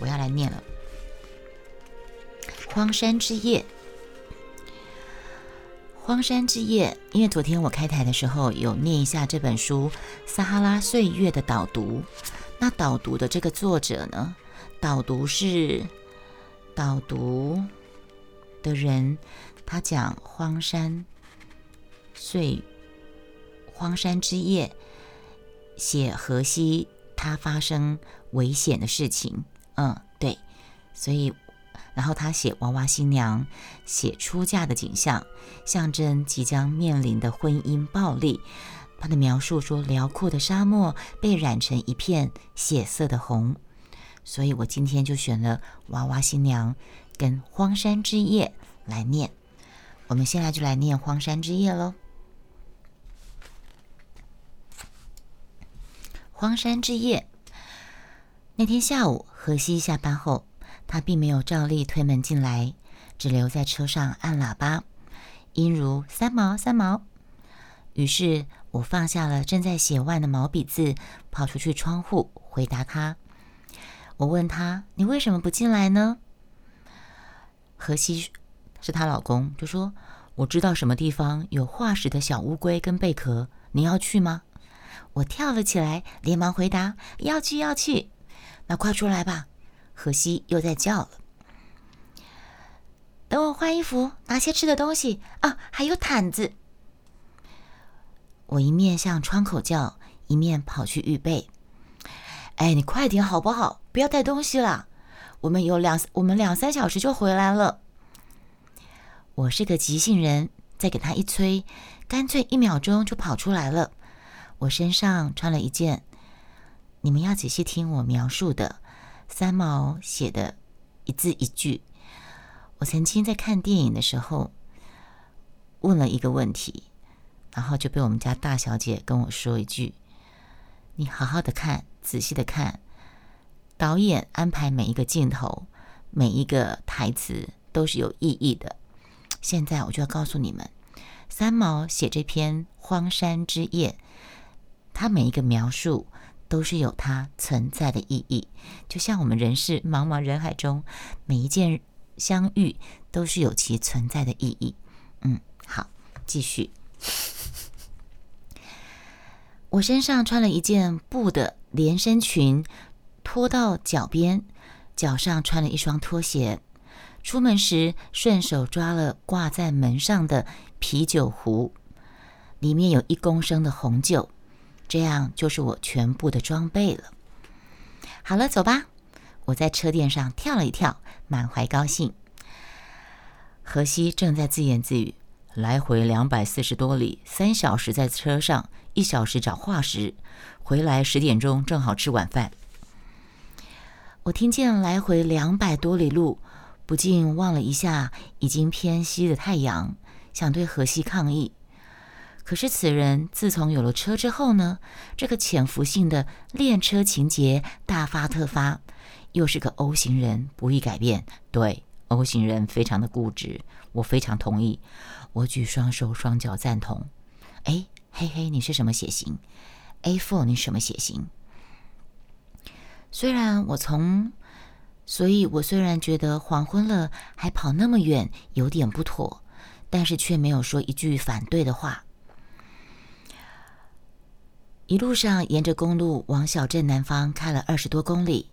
我要来念了，《荒山之夜》。荒山之夜，因为昨天我开台的时候有念一下这本书《撒哈拉岁月》的导读。那导读的这个作者呢？导读是导读的人，他讲荒山岁荒山之夜，写河西他发生危险的事情。嗯，对，所以。然后他写娃娃新娘，写出嫁的景象，象征即将面临的婚姻暴力。他的描述说，辽阔的沙漠被染成一片血色的红。所以我今天就选了娃娃新娘跟荒山之夜来念。我们现在就来念荒山之夜喽。荒山之夜，那天下午，荷西下班后。他并没有照例推门进来，只留在车上按喇叭，音如三毛三毛。于是我放下了正在写完的毛笔字，跑出去窗户回答他。我问他：“你为什么不进来呢？”荷西是她老公，就说：“我知道什么地方有化石的小乌龟跟贝壳，你要去吗？”我跳了起来，连忙回答：“要去，要去。”那快出来吧。荷西又在叫了，等我换衣服，拿些吃的东西啊，还有毯子。我一面向窗口叫，一面跑去预备。哎，你快点好不好？不要带东西了，我们有两我们两三小时就回来了。我是个急性人，再给他一催，干脆一秒钟就跑出来了。我身上穿了一件，你们要仔细听我描述的。三毛写的一字一句，我曾经在看电影的时候问了一个问题，然后就被我们家大小姐跟我说一句：“你好好的看，仔细的看，导演安排每一个镜头、每一个台词都是有意义的。”现在我就要告诉你们，三毛写这篇《荒山之夜》，他每一个描述。都是有它存在的意义，就像我们人世茫茫人海中，每一件相遇都是有其存在的意义。嗯，好，继续。我身上穿了一件布的连身裙，拖到脚边，脚上穿了一双拖鞋。出门时顺手抓了挂在门上的啤酒壶，里面有一公升的红酒。这样就是我全部的装备了。好了，走吧。我在车垫上跳了一跳，满怀高兴。荷西正在自言自语：“来回两百四十多里，三小时在车上，一小时找化石，回来十点钟正好吃晚饭。”我听见来回两百多里路，不禁望了一下已经偏西的太阳，想对荷西抗议。可是此人自从有了车之后呢，这个潜伏性的练车情节大发特发，又是个 O 型人，不易改变。对，O 型人非常的固执，我非常同意。我举双手双脚赞同。哎，嘿嘿，你是什么血型？A four，你什么血型？虽然我从，所以我虽然觉得黄昏了还跑那么远有点不妥，但是却没有说一句反对的话。一路上沿着公路往小镇南方开了二十多公里，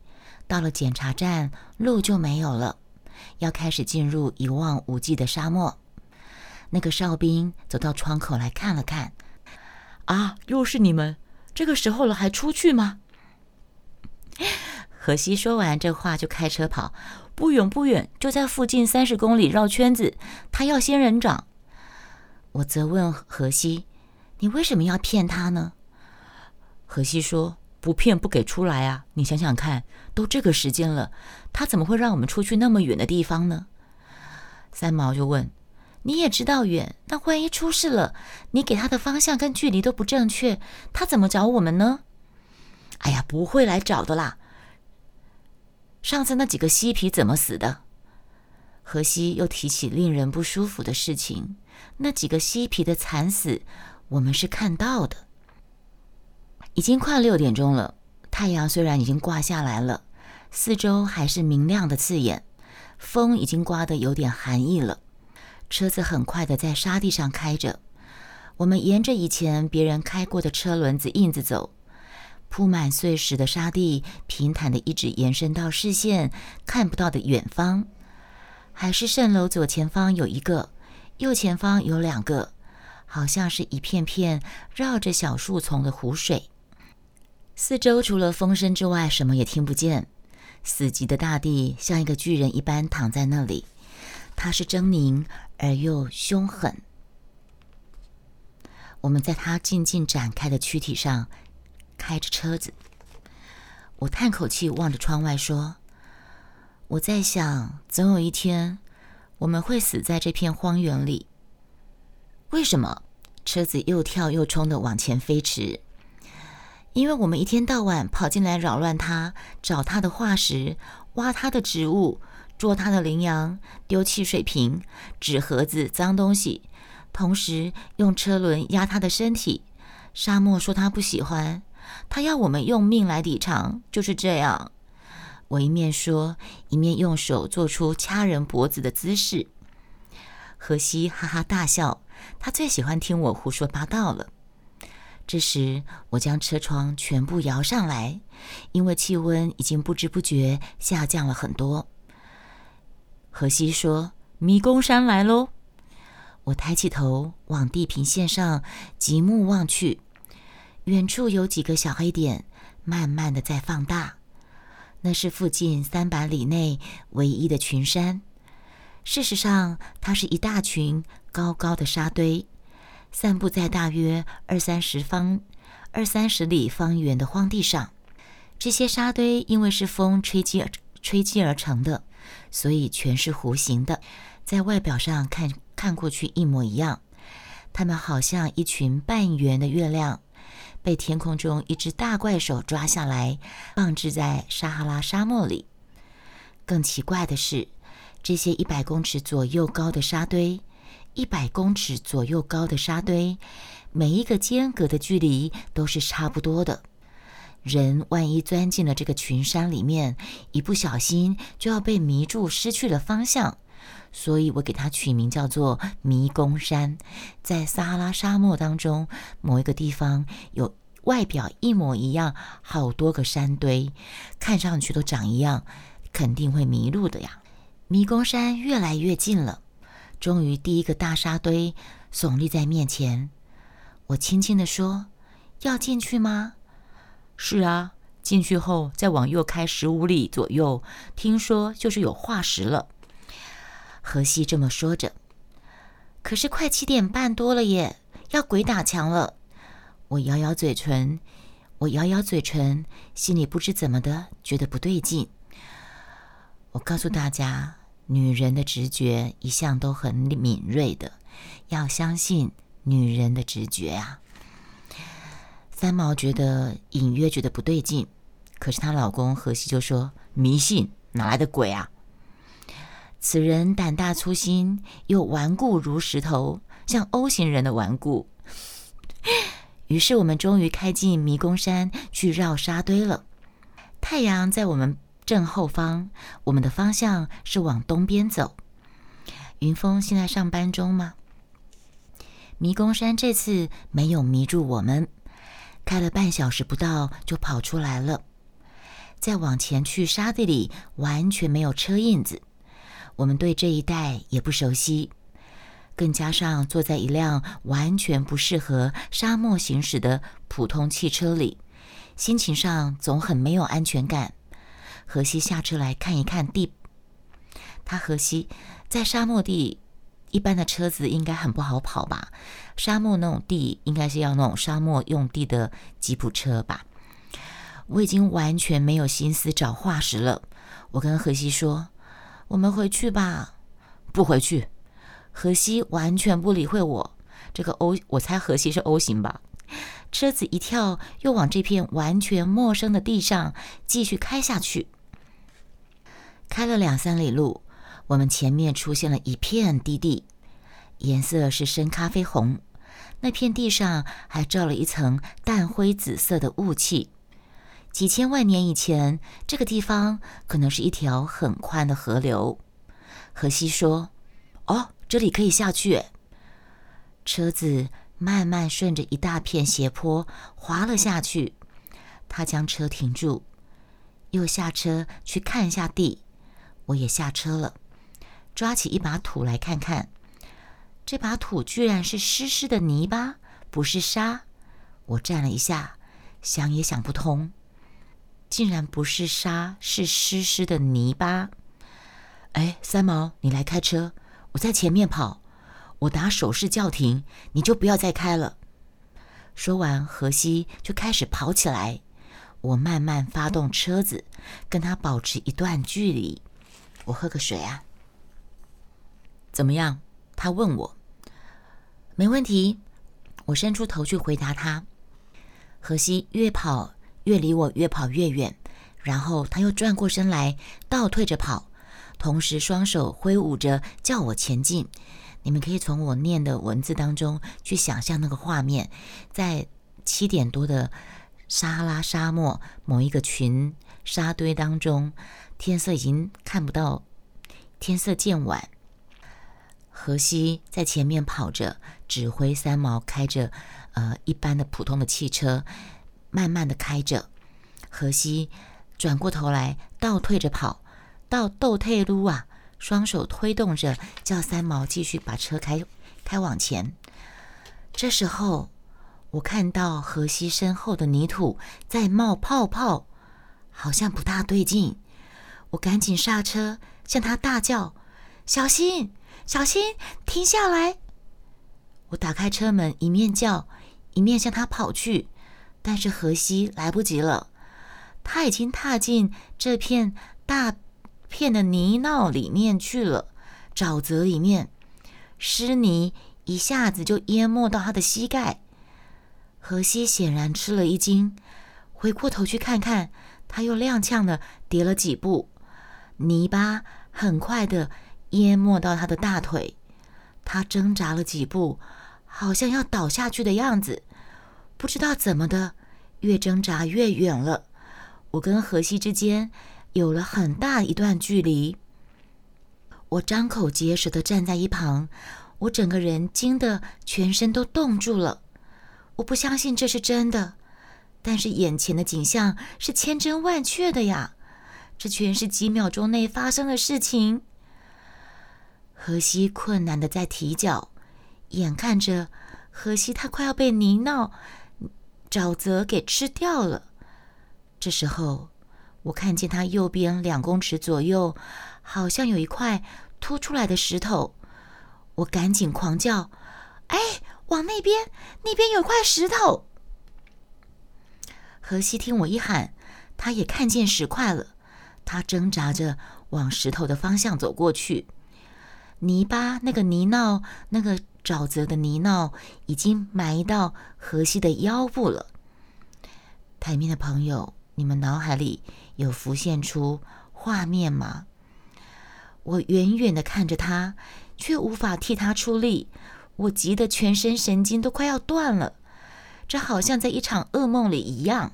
到了检查站，路就没有了，要开始进入一望无际的沙漠。那个哨兵走到窗口来看了看，啊，又是你们！这个时候了还出去吗？荷西说完这话就开车跑，不远不远，就在附近三十公里绕圈子，他要仙人掌。我责问荷西：“你为什么要骗他呢？”荷西说：“不骗不给出来啊！你想想看，都这个时间了，他怎么会让我们出去那么远的地方呢？”三毛就问：“你也知道远，那万一出事了，你给他的方向跟距离都不正确，他怎么找我们呢？”哎呀，不会来找的啦！上次那几个嬉皮怎么死的？荷西又提起令人不舒服的事情，那几个嬉皮的惨死，我们是看到的。已经快六点钟了，太阳虽然已经挂下来了，四周还是明亮的刺眼，风已经刮得有点寒意了。车子很快的在沙地上开着，我们沿着以前别人开过的车轮子印子走，铺满碎石的沙地平坦的一直延伸到视线看不到的远方。海市蜃楼左前方有一个，右前方有两个，好像是一片片绕着小树丛的湖水。四周除了风声之外，什么也听不见。死寂的大地像一个巨人一般躺在那里，他是狰狞而又凶狠。我们在他静静展开的躯体上开着车子，我叹口气，望着窗外说。我在想，总有一天我们会死在这片荒原里。为什么？车子又跳又冲的往前飞驰。因为我们一天到晚跑进来扰乱他，找他的化石，挖他的植物，捉他的羚羊，丢弃水瓶、纸盒子、脏东西，同时用车轮压他的身体。沙漠说他不喜欢，他要我们用命来抵偿，就是这样。我一面说，一面用手做出掐人脖子的姿势。荷西哈哈大笑，他最喜欢听我胡说八道了。这时，我将车窗全部摇上来，因为气温已经不知不觉下降了很多。荷西说：“迷宫山来喽！”我抬起头往地平线上极目望去，远处有几个小黑点，慢慢的在放大。那是附近三百里内唯一的群山。事实上，它是一大群高高的沙堆，散布在大约二三十方、二三十里方圆的荒地上。这些沙堆因为是风吹击而吹击而成的，所以全是弧形的，在外表上看看过去一模一样。它们好像一群半圆的月亮。被天空中一只大怪手抓下来，放置在撒哈拉沙漠里。更奇怪的是，这些一百公尺左右高的沙堆，一百公尺左右高的沙堆，每一个间隔的距离都是差不多的。人万一钻进了这个群山里面，一不小心就要被迷住，失去了方向。所以我给它取名叫做迷宫山，在撒哈拉沙漠当中某一个地方有外表一模一样好多个山堆，看上去都长一样，肯定会迷路的呀。迷宫山越来越近了，终于第一个大沙堆耸立在面前。我轻轻地说：“要进去吗？”“是啊，进去后再往右开十五里左右，听说就是有化石了。”荷西这么说着，可是快七点半多了耶，要鬼打墙了。我咬咬嘴唇，我咬咬嘴唇，心里不知怎么的觉得不对劲。我告诉大家，女人的直觉一向都很敏锐的，要相信女人的直觉啊。三毛觉得隐约觉得不对劲，可是她老公荷西就说：“迷信哪来的鬼啊？”此人胆大粗心，又顽固如石头，像 O 型人的顽固。于是我们终于开进迷宫山去绕沙堆了。太阳在我们正后方，我们的方向是往东边走。云峰现在上班中吗？迷宫山这次没有迷住我们，开了半小时不到就跑出来了。再往前去沙地里，完全没有车印子。我们对这一带也不熟悉，更加上坐在一辆完全不适合沙漠行驶的普通汽车里，心情上总很没有安全感。荷西下车来看一看地，他荷西在沙漠地，一般的车子应该很不好跑吧？沙漠那种地应该是要那种沙漠用地的吉普车吧？我已经完全没有心思找化石了。我跟荷西说。我们回去吧，不回去。荷西完全不理会我。这个 O，我猜荷西是 O 型吧。车子一跳，又往这片完全陌生的地上继续开下去。开了两三里路，我们前面出现了一片低地，颜色是深咖啡红。那片地上还罩了一层淡灰紫色的雾气。几千万年以前，这个地方可能是一条很宽的河流。荷西说：“哦，这里可以下去。”车子慢慢顺着一大片斜坡滑了下去。他将车停住，又下车去看一下地。我也下车了，抓起一把土来看看。这把土居然是湿湿的泥巴，不是沙。我站了一下，想也想不通。竟然不是沙，是湿湿的泥巴。哎，三毛，你来开车，我在前面跑，我打手势叫停，你就不要再开了。说完，荷西就开始跑起来。我慢慢发动车子，跟他保持一段距离。我喝个水啊。怎么样？他问我。没问题。我伸出头去回答他。荷西越跑。越离我越跑越远，然后他又转过身来，倒退着跑，同时双手挥舞着叫我前进。你们可以从我念的文字当中去想象那个画面，在七点多的撒哈拉沙漠某一个群沙堆当中，天色已经看不到，天色渐晚。荷西在前面跑着，指挥三毛开着呃一般的普通的汽车。慢慢的开着，荷西转过头来，倒退着跑到斗退路啊，双手推动着，叫三毛继续把车开开往前。这时候，我看到荷西身后的泥土在冒泡泡，好像不大对劲。我赶紧刹车，向他大叫：“小心，小心，停下来！”我打开车门，一面叫，一面向他跑去。但是荷西来不及了，他已经踏进这片大片的泥淖里面去了，沼泽里面，湿泥一下子就淹没到他的膝盖。荷西显然吃了一惊，回过头去看看，他又踉跄的跌了几步，泥巴很快的淹没到他的大腿，他挣扎了几步，好像要倒下去的样子。不知道怎么的，越挣扎越远了。我跟荷西之间有了很大一段距离。我张口结舌的站在一旁，我整个人惊得全身都冻住了。我不相信这是真的，但是眼前的景象是千真万确的呀！这全是几秒钟内发生的事情。荷西困难的在提脚，眼看着荷西他快要被泥淖。沼泽给吃掉了。这时候，我看见他右边两公尺左右，好像有一块凸出来的石头。我赶紧狂叫：“哎，往那边，那边有块石头！”荷西听我一喊，他也看见石块了。他挣扎着往石头的方向走过去。泥巴，那个泥淖，那个。沼泽的泥淖已经埋到荷西的腰部了。台面的朋友，你们脑海里有浮现出画面吗？我远远的看着他，却无法替他出力。我急得全身神经都快要断了。这好像在一场噩梦里一样。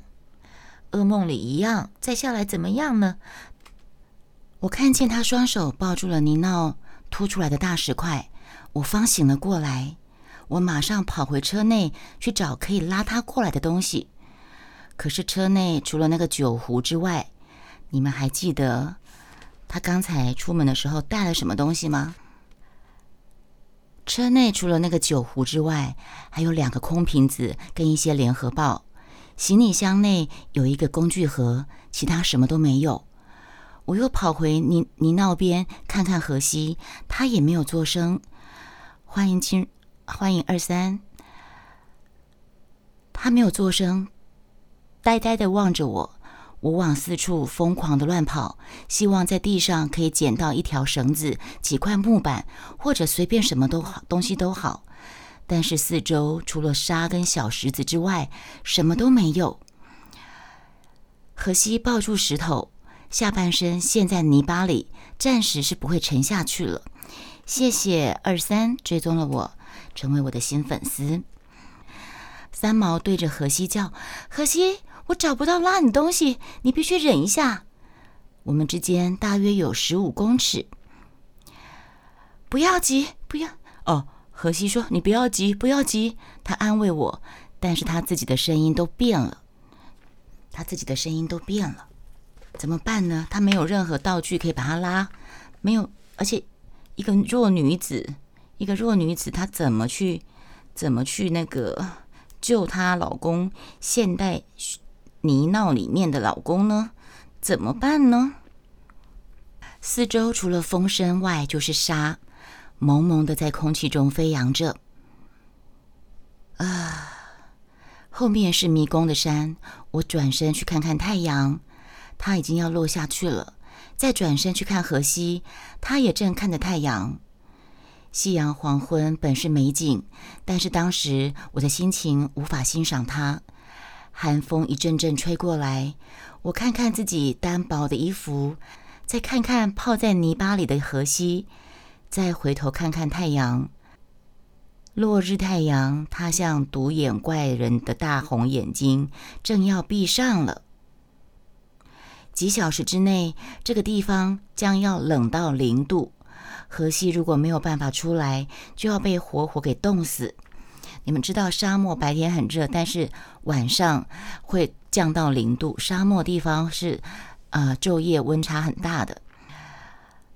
噩梦里一样，再下来怎么样呢？我看见他双手抱住了泥淖凸出来的大石块。我方醒了过来，我马上跑回车内去找可以拉他过来的东西。可是车内除了那个酒壶之外，你们还记得他刚才出门的时候带了什么东西吗？车内除了那个酒壶之外，还有两个空瓶子跟一些联合报。行李箱内有一个工具盒，其他什么都没有。我又跑回泥泥淖边看看荷西，他也没有作声。欢迎亲，欢迎二三。他没有作声，呆呆的望着我。我往四处疯狂的乱跑，希望在地上可以捡到一条绳子、几块木板，或者随便什么都好，东西都好。但是四周除了沙跟小石子之外，什么都没有。荷西抱住石头，下半身陷在泥巴里，暂时是不会沉下去了。谢谢二三追踪了我，成为我的新粉丝。三毛对着荷西叫：“荷西，我找不到拉你东西，你必须忍一下。我们之间大约有十五公尺。不要急，不要哦。荷西说：“你不要急，不要急。”他安慰我，但是他自己的声音都变了。他自己的声音都变了，怎么办呢？他没有任何道具可以把他拉，没有，而且一个弱女子，一个弱女子，她怎么去，怎么去那个救她老公现代泥淖里面的老公呢？怎么办呢？四周除了风声外就是沙，蒙蒙的在空气中飞扬着。啊，后面是迷宫的山。我转身去看看太阳，它已经要落下去了。再转身去看河西，他也正看着太阳。夕阳黄昏本是美景，但是当时我的心情无法欣赏它。寒风一阵阵吹过来，我看看自己单薄的衣服，再看看泡在泥巴里的河西，再回头看看太阳。落日太阳，它像独眼怪人的大红眼睛，正要闭上了。几小时之内，这个地方将要冷到零度。河西如果没有办法出来，就要被活活给冻死。你们知道，沙漠白天很热，但是晚上会降到零度。沙漠地方是，呃，昼夜温差很大的。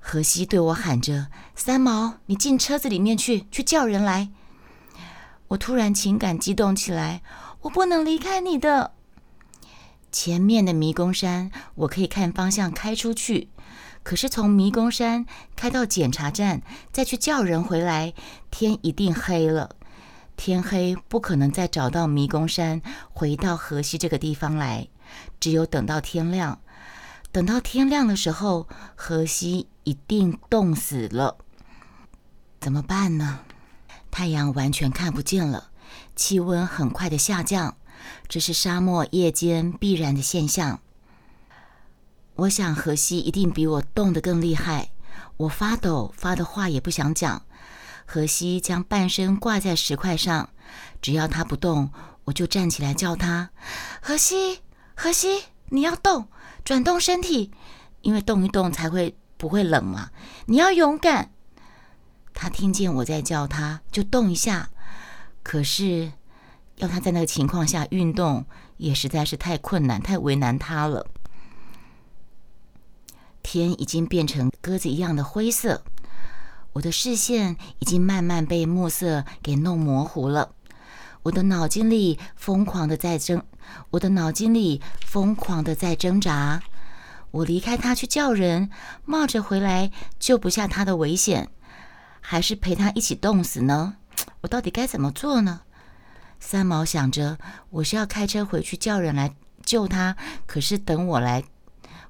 荷西对我喊着：“三毛，你进车子里面去，去叫人来。”我突然情感激动起来，我不能离开你的。前面的迷宫山，我可以看方向开出去。可是从迷宫山开到检查站，再去叫人回来，天一定黑了。天黑不可能再找到迷宫山，回到河西这个地方来。只有等到天亮，等到天亮的时候，河西一定冻死了。怎么办呢？太阳完全看不见了，气温很快的下降，这是沙漠夜间必然的现象。我想荷西一定比我冻得更厉害，我发抖，发的话也不想讲。荷西将半身挂在石块上，只要他不动，我就站起来叫他：“荷西，荷西，你要动，转动身体，因为动一动才会不会冷嘛。你要勇敢。”他听见我在叫他，就动一下。可是要他在那个情况下运动，也实在是太困难，太为难他了。天已经变成鸽子一样的灰色，我的视线已经慢慢被暮色给弄模糊了。我的脑筋里疯狂的在争，我的脑筋里疯狂的在挣扎。我离开他去叫人，冒着回来救不下他的危险。还是陪他一起冻死呢？我到底该怎么做呢？三毛想着，我是要开车回去叫人来救他，可是等我来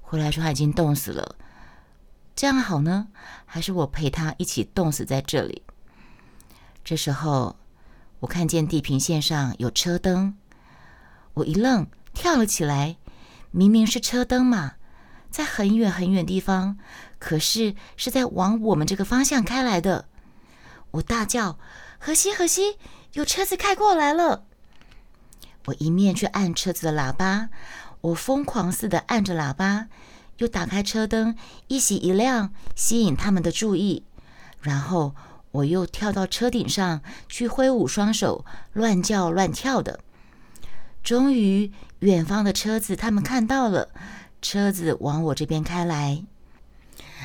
回来说他已经冻死了，这样好呢？还是我陪他一起冻死在这里？这时候，我看见地平线上有车灯，我一愣，跳了起来。明明是车灯嘛，在很远很远地方。可是是在往我们这个方向开来的，我大叫：“荷西，荷西，有车子开过来了！”我一面去按车子的喇叭，我疯狂似的按着喇叭，又打开车灯，一熄一亮，吸引他们的注意。然后我又跳到车顶上去挥舞双手，乱叫乱跳的。终于，远方的车子他们看到了，车子往我这边开来。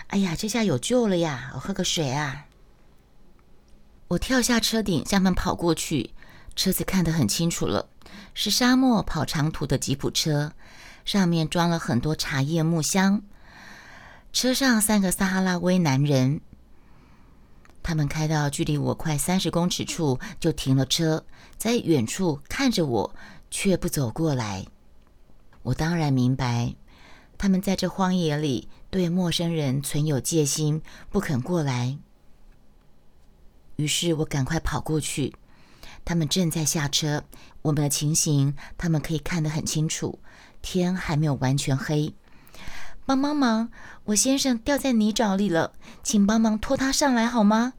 哎呀，这下有救了呀！我喝个水啊。我跳下车顶，向他们跑过去。车子看得很清楚了，是沙漠跑长途的吉普车，上面装了很多茶叶木箱。车上三个撒哈拉威男人，他们开到距离我快三十公尺处就停了车，在远处看着我，却不走过来。我当然明白，他们在这荒野里。对陌生人存有戒心，不肯过来。于是我赶快跑过去，他们正在下车。我们的情形，他们可以看得很清楚。天还没有完全黑。帮帮忙！我先生掉在泥沼里了，请帮忙拖他上来好吗？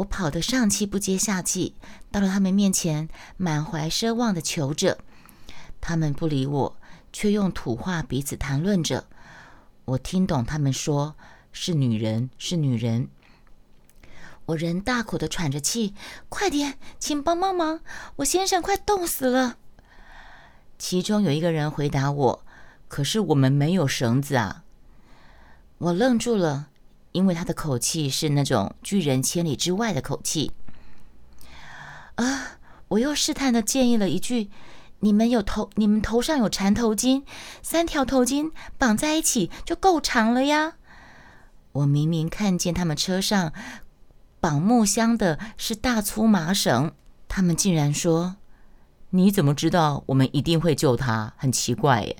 我跑得上气不接下气，到了他们面前，满怀奢望的求着。他们不理我，却用土话彼此谈论着。我听懂他们说：“是女人，是女人。”我人大口的喘着气，快点，请帮帮忙，我先生快冻死了。其中有一个人回答我：“可是我们没有绳子啊。”我愣住了，因为他的口气是那种拒人千里之外的口气。啊！我又试探的建议了一句：“你们有头，你们头上有缠头巾，三条头巾绑在一起就够长了呀。”我明明看见他们车上。绑木箱的是大粗麻绳，他们竟然说：“你怎么知道我们一定会救他？很奇怪耶！”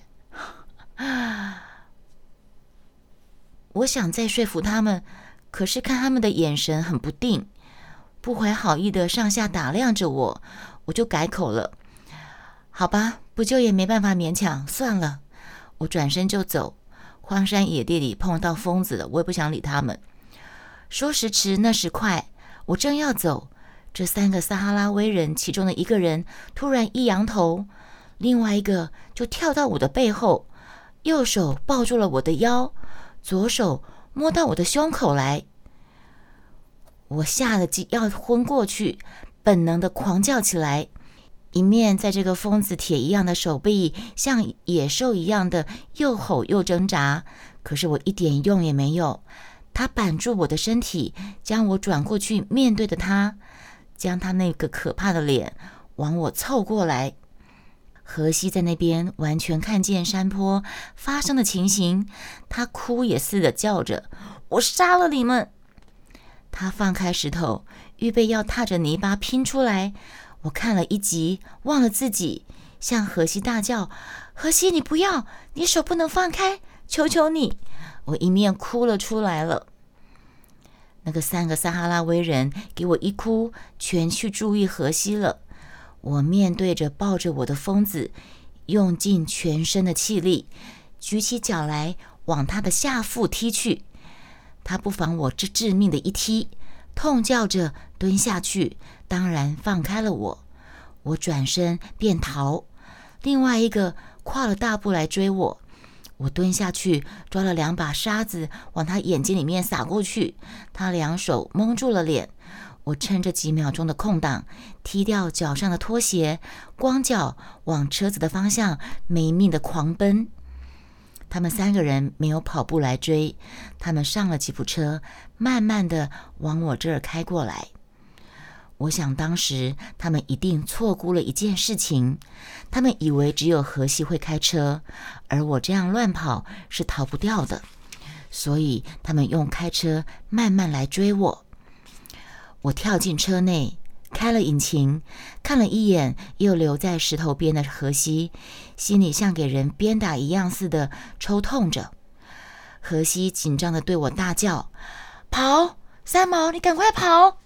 我想再说服他们，可是看他们的眼神很不定，不怀好意的上下打量着我，我就改口了：“好吧，不救也没办法勉强，算了。”我转身就走。荒山野地里碰到疯子了，我也不想理他们。说时迟，那时快，我正要走，这三个撒哈拉威人其中的一个人突然一扬头，另外一个就跳到我的背后，右手抱住了我的腰，左手摸到我的胸口来。我吓得要昏过去，本能的狂叫起来，一面在这个疯子铁一样的手臂像野兽一样的又吼又挣扎，可是我一点用也没有。他绑住我的身体，将我转过去，面对着他，将他那个可怕的脸往我凑过来。荷西在那边完全看见山坡发生的情形，他哭也似的叫着：“我杀了你们！”他放开石头，预备要踏着泥巴拼出来。我看了一集，忘了自己，向荷西大叫：“荷西，你不要！你手不能放开！求求你！”我一面哭了出来了。那个三个撒哈拉威人给我一哭，全去注意荷西了。我面对着抱着我的疯子，用尽全身的气力，举起脚来往他的下腹踢去。他不防我这致命的一踢，痛叫着蹲下去，当然放开了我。我转身便逃，另外一个跨了大步来追我。我蹲下去，抓了两把沙子，往他眼睛里面撒过去。他两手蒙住了脸。我趁着几秒钟的空档，踢掉脚上的拖鞋，光脚往车子的方向没命的狂奔。他们三个人没有跑步来追，他们上了吉普车，慢慢的往我这儿开过来。我想，当时他们一定错估了一件事情。他们以为只有荷西会开车，而我这样乱跑是逃不掉的，所以他们用开车慢慢来追我。我跳进车内，开了引擎，看了一眼又留在石头边的荷西，心里像给人鞭打一样似的抽痛着。荷西紧张的对我大叫：“跑，三毛，你赶快跑！”